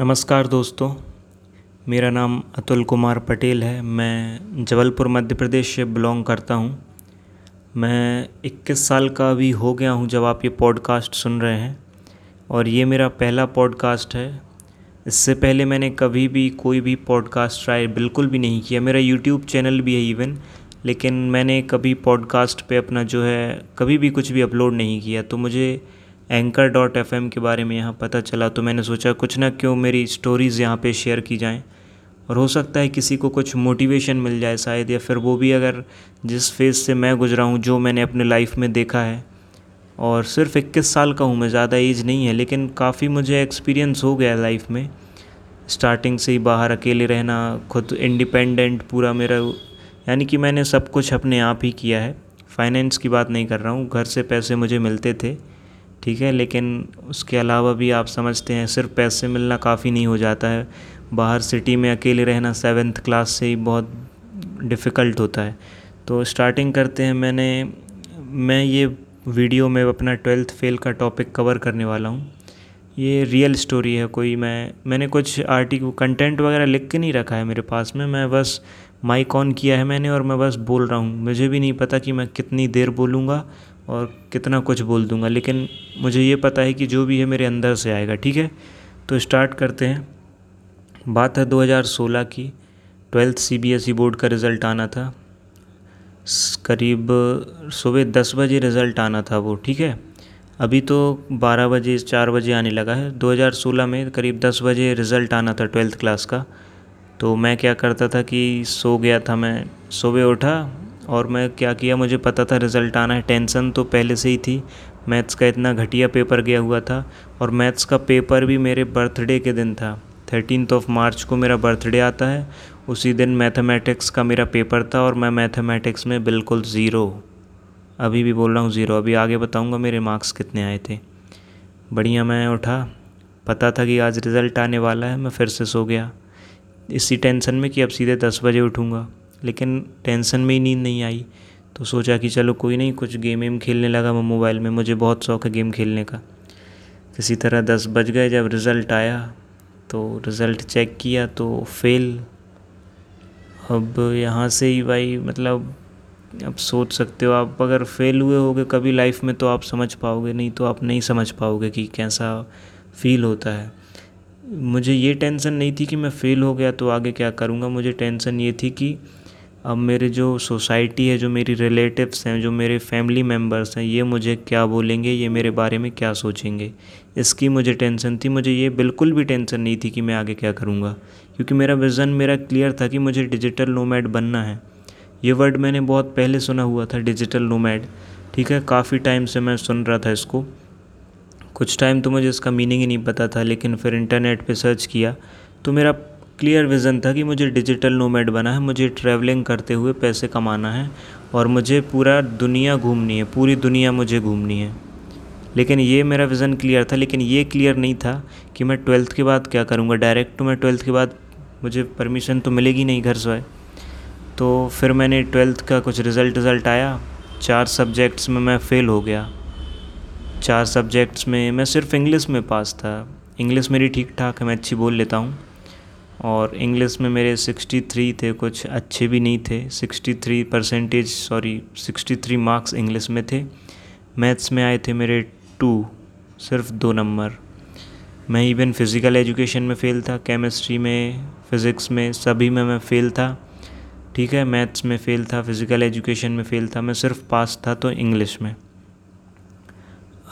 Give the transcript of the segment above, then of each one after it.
नमस्कार दोस्तों, मेरा नाम अतुल कुमार पटेल है। मैं जबलपुर, मध्य प्रदेश से बिलोंग करता हूँ। मैं इक्कीस साल का अभी हो गया हूँ जब आप ये पॉडकास्ट सुन रहे हैं। और ये मेरा पहला पॉडकास्ट है। इससे पहले मैंने कभी भी कोई भी पॉडकास्ट ट्राई बिल्कुल भी नहीं किया। मेरा यूट्यूब चैनल भी है इवन, लेकिन मैंने कभी पॉडकास्ट पे अपना जो है कभी भी कुछ भी अपलोड नहीं किया। तो मुझे एंकर डॉट एफएम के बारे में यहाँ पता चला तो मैंने सोचा कुछ ना क्यों मेरी स्टोरीज़ यहाँ पे शेयर की जाएँ। और हो सकता है किसी को कुछ मोटिवेशन मिल जाए शायद, या फिर वो भी अगर जिस फ़ेज़ से मैं गुजरा हूँ, जो मैंने अपने लाइफ में देखा है। और सिर्फ़ इक्कीस साल का हूँ मैं, ज़्यादा एज नहीं है, लेकिन काफ़ी मुझे एक्सपीरियंस हो गया लाइफ में। स्टार्टिंग से ही बाहर अकेले रहना, खुद इंडिपेंडेंट पूरा मेरा, यानी कि मैंने सब कुछ अपने आप ही किया है। फाइनेंस की बात नहीं कर रहा हूँ, घर से पैसे मुझे मिलते थे। ठीक है, लेकिन उसके अलावा भी आप समझते हैं, सिर्फ़ पैसे मिलना काफ़ी नहीं हो जाता है। बाहर सिटी में अकेले रहना सेवन्थ क्लास से ही बहुत डिफ़िकल्ट होता है। तो स्टार्टिंग करते हैं, मैंने, मैं ये वीडियो में अपना ट्वेल्थ फेल का टॉपिक कवर करने वाला हूँ। ये रियल स्टोरी है, कोई मैं, मैंने कुछ आर्टिकल, कंटेंट वगैरह लिख के नहीं रखा है मेरे पास में, मैं बस माइक ऑन किया है मैंने और मैं बस बोल रहा हूँ। मुझे भी नहीं पता कि मैं कितनी देर बोलूँगा और कितना कुछ बोल दूँगा, लेकिन मुझे ये पता है कि जो भी है मेरे अंदर से आएगा, ठीक है? तो स्टार्ट करते हैं। बात है 2016 की। ट्वेल्थ सी बोर्ड का रिज़ल्ट आना था। करीब सुबह दस बजे रिज़ल्ट आना था वो, ठीक है? अभी तो बारह बजे, चार बजे आने लगा है। 2016 में करीब दस बजे रिज़ल्ट आना था ट्वेल्थ क्लास का। तो मैं क्या करता था कि सो गया था मैं। सुबह उठा और मैं क्या किया, मुझे पता था रिज़ल्ट आना है। टेंशन तो पहले से ही थी। मैथ्स का इतना घटिया पेपर गया हुआ था और मैथ्स का पेपर भी मेरे बर्थडे के दिन था। थर्टीन ऑफ़ मार्च को मेरा बर्थडे आता है। उसी दिन मैथमेटिक्स का मेरा पेपर था और मैं मैथमेटिक्स में बिल्कुल ज़ीरो अभी भी बोल रहा हूँ ज़ीरो अभी आगे बताऊँगा मेरे मार्क्स कितने आए थे। बढ़िया मैं उठा। पता था कि आज रिज़ल्ट आने वाला है। मैं फिर से सो गया। इसी टेंशन में कि अब सीधे दस बजे उठूँगा। लेकिन टेंशन में ही नींद नहीं आई। तो सोचा कि चलो कोई नहीं, कुछ गेम वेम खेलने लगा मैं मोबाइल में, मुझे बहुत शौक़ है गेम खेलने का। किसी तरह दस बज गए, जब रिज़ल्ट आया तो रिज़ल्ट चेक किया तो फेल। अब यहाँ से ही भाई मतलब अब सोच सकते हो, आप अगर फेल हुए होगे कभी लाइफ में तो आप समझ पाओगे, नहीं तो आप नहीं समझ पाओगे कि कैसा फील होता है। मुझे ये टेंशन नहीं थी कि मैं फ़ेल हो गया तो आगे क्या करूँगा, मुझे टेंशन ये थी कि अब मेरे जो सोसाइटी है, जो मेरी रिलेटिव्स हैं, जो मेरे फैमिली मेंबर्स हैं, ये मुझे क्या बोलेंगे, ये मेरे बारे में क्या सोचेंगे? इसकी मुझे टेंशन थी, मुझे ये बिल्कुल भी टेंशन नहीं थी कि मैं आगे क्या करूँगा। क्योंकि मेरा विज़न मेरा क्लियर था कि मुझे डिजिटल नोमैड बनना है। ये वर्ड मैंने बहुत पहले सुना हुआ था डिजिटल नोमैड ठीक है, काफ़ी टाइम से मैं सुन रहा था इसको। कुछ टाइम तो मुझे इसका मीनिंग ही नहीं पता था, लेकिन फिर इंटरनेट पे सर्च किया तो मेरा क्लियर विज़न था कि मुझे डिजिटल नोमैड बना है, मुझे ट्रैवलिंग करते हुए पैसे कमाना है और मुझे पूरा दुनिया घूमनी है, पूरी दुनिया मुझे घूमनी है। लेकिन ये मेरा विज़न क्लियर था, लेकिन ये क्लियर नहीं था कि मैं ट्वेल्थ के बाद क्या करूँगा। डायरेक्ट तो मैं ट्वेल्थ के बाद मुझे परमिशन तो मिलेगी नहीं घर से तो फिर मैंने ट्वेल्थ का कुछ रिज़ल्ट रिज़ल्ट आया। चार सब्जेक्ट्स में मैं फ़ेल हो गया। चार सब्जेक्ट्स में मैं सिर्फ़ इंग्लिश में पास था। इंग्लिश मेरी ठीक ठाक है, मैं अच्छी बोल लेता हूँ। और इंग्लिश में मेरे सिक्सटी थ्री थे, कुछ अच्छे भी नहीं थे। Sixty three percentage sorry sixty three marks English में थे। मैथ्स में आए थे मेरे टू सिर्फ़ दो नंबर मैं इवन फ़िज़िकल एजुकेशन में फ़ेल था केमिस्ट्री में फ़िज़िक्स में, सभी में मैं फ़ेल था। ठीक है मैथ्स में फ़ेल था फ़िज़िकल एजुकेशन में फ़ेल था। मैं सिर्फ़ पास था तो इंग्लिश में।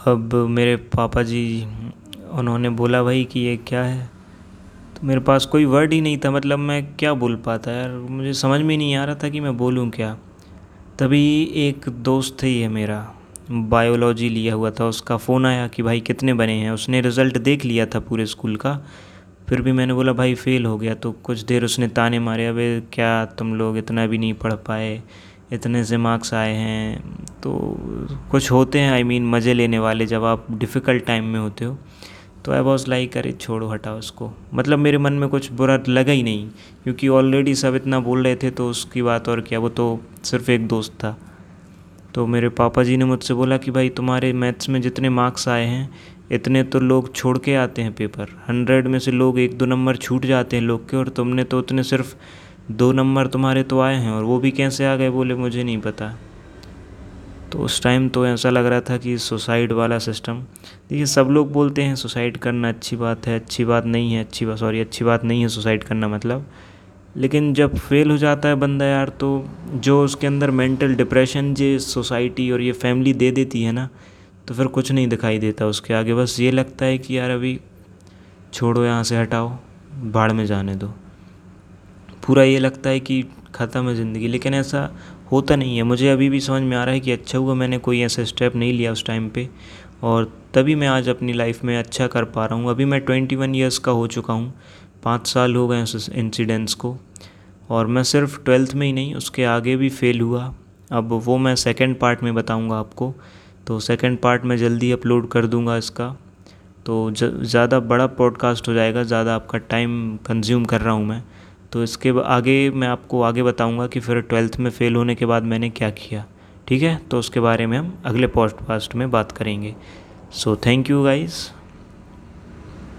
अब मेरे पापा जी, उन्होंने बोला, भाई, कि ये क्या है? तो मेरे पास कोई वर्ड ही नहीं था मतलब मैं क्या बोल पाता यार? मुझे समझ में नहीं आ रहा था कि मैं बोलूँ क्या। तभी एक दोस्त ही है मेरा बायोलॉजी लिया हुआ था उसका फ़ोन आया कि भाई कितने बने हैं। उसने रिज़ल्ट देख लिया था पूरे स्कूल का फिर भी मैंने बोला भाई फ़ेल हो गया। तो कुछ देर उसने ताने मारे अबे क्या तुम लोग इतना भी नहीं पढ़ पाए? इतने से मार्क्स आए हैं। तो कुछ होते हैं आई I मीन mean, मज़े लेने वाले जब आप डिफ़िकल्ट टाइम में होते हो। तो आई वॉज़ लाइक अरे, छोड़ो, हटाओ उसको मतलब मेरे मन में कुछ बुरा लगा ही नहीं, क्योंकि ऑलरेडी सब इतना बोल रहे थे तो उसकी बात और क्या, वो तो सिर्फ़ एक दोस्त था। तो मेरे पापा जी ने मुझसे बोला कि, भाई, तुम्हारे मैथ्स में जितने मार्क्स आए हैं, इतने तो लोग छोड़ के आते हैं पेपर हंड्रेड में से लोग एक दो नंबर छूट जाते हैं लोग के, और तुमने तो उतने सिर्फ़ दो नंबर तुम्हारे तो आए हैं, और वो भी कैसे आ गए, बोले मुझे नहीं पता। तो उस टाइम तो ऐसा लग रहा था कि सुसाइड वाला सिस्टम देखिए, सब लोग बोलते हैं सुसाइड करना अच्छी बात है, अच्छी बात नहीं है, अच्छी बात सॉरी अच्छी बात नहीं है सुसाइड करना मतलब। लेकिन जब फेल हो जाता है बंदा यार तो जो उसके अंदर मेंटल डिप्रेशन जो सोसाइटी और ये फैमिली दे देती है ना तो फिर कुछ नहीं दिखाई देता उसके आगे। बस ये लगता है कि यार अभी छोड़ो, यहाँ से हटाओ, बाढ़ में जाने दो। पूरा ये लगता है कि ख़त्म है ज़िंदगी। लेकिन ऐसा होता नहीं है। मुझे अभी भी समझ में आ रहा है कि अच्छा हुआ मैंने कोई ऐसा स्टेप नहीं लिया उस टाइम पे और तभी मैं आज अपनी लाइफ में अच्छा कर पा रहा हूँ। अभी मैं ट्वेंटी वन ईयर्स का हो चुका हूँ। पाँच साल हो गए उस इंसिडेंट्स को और मैं सिर्फ़ ट्वेल्थ में ही नहीं, उसके आगे भी फेल हुआ। अब वो मैं सेकेंड पार्ट में बताऊँगा आपको। तो सेकेंड पार्ट मैं जल्दी अपलोड कर दूँगा इसका। तो ज़्यादा बड़ा पॉडकास्ट हो जाएगा, ज़्यादा आपका टाइम कंज्यूम कर रहा हूँ मैं। तो इसके आगे मैं आपको आगे बताऊँगा कि फिर ट्वेल्थ में फ़ेल होने के बाद मैंने क्या किया, ठीक है? तो उसके बारे में हम अगले पॉडकास्ट में बात करेंगे। So thank you guys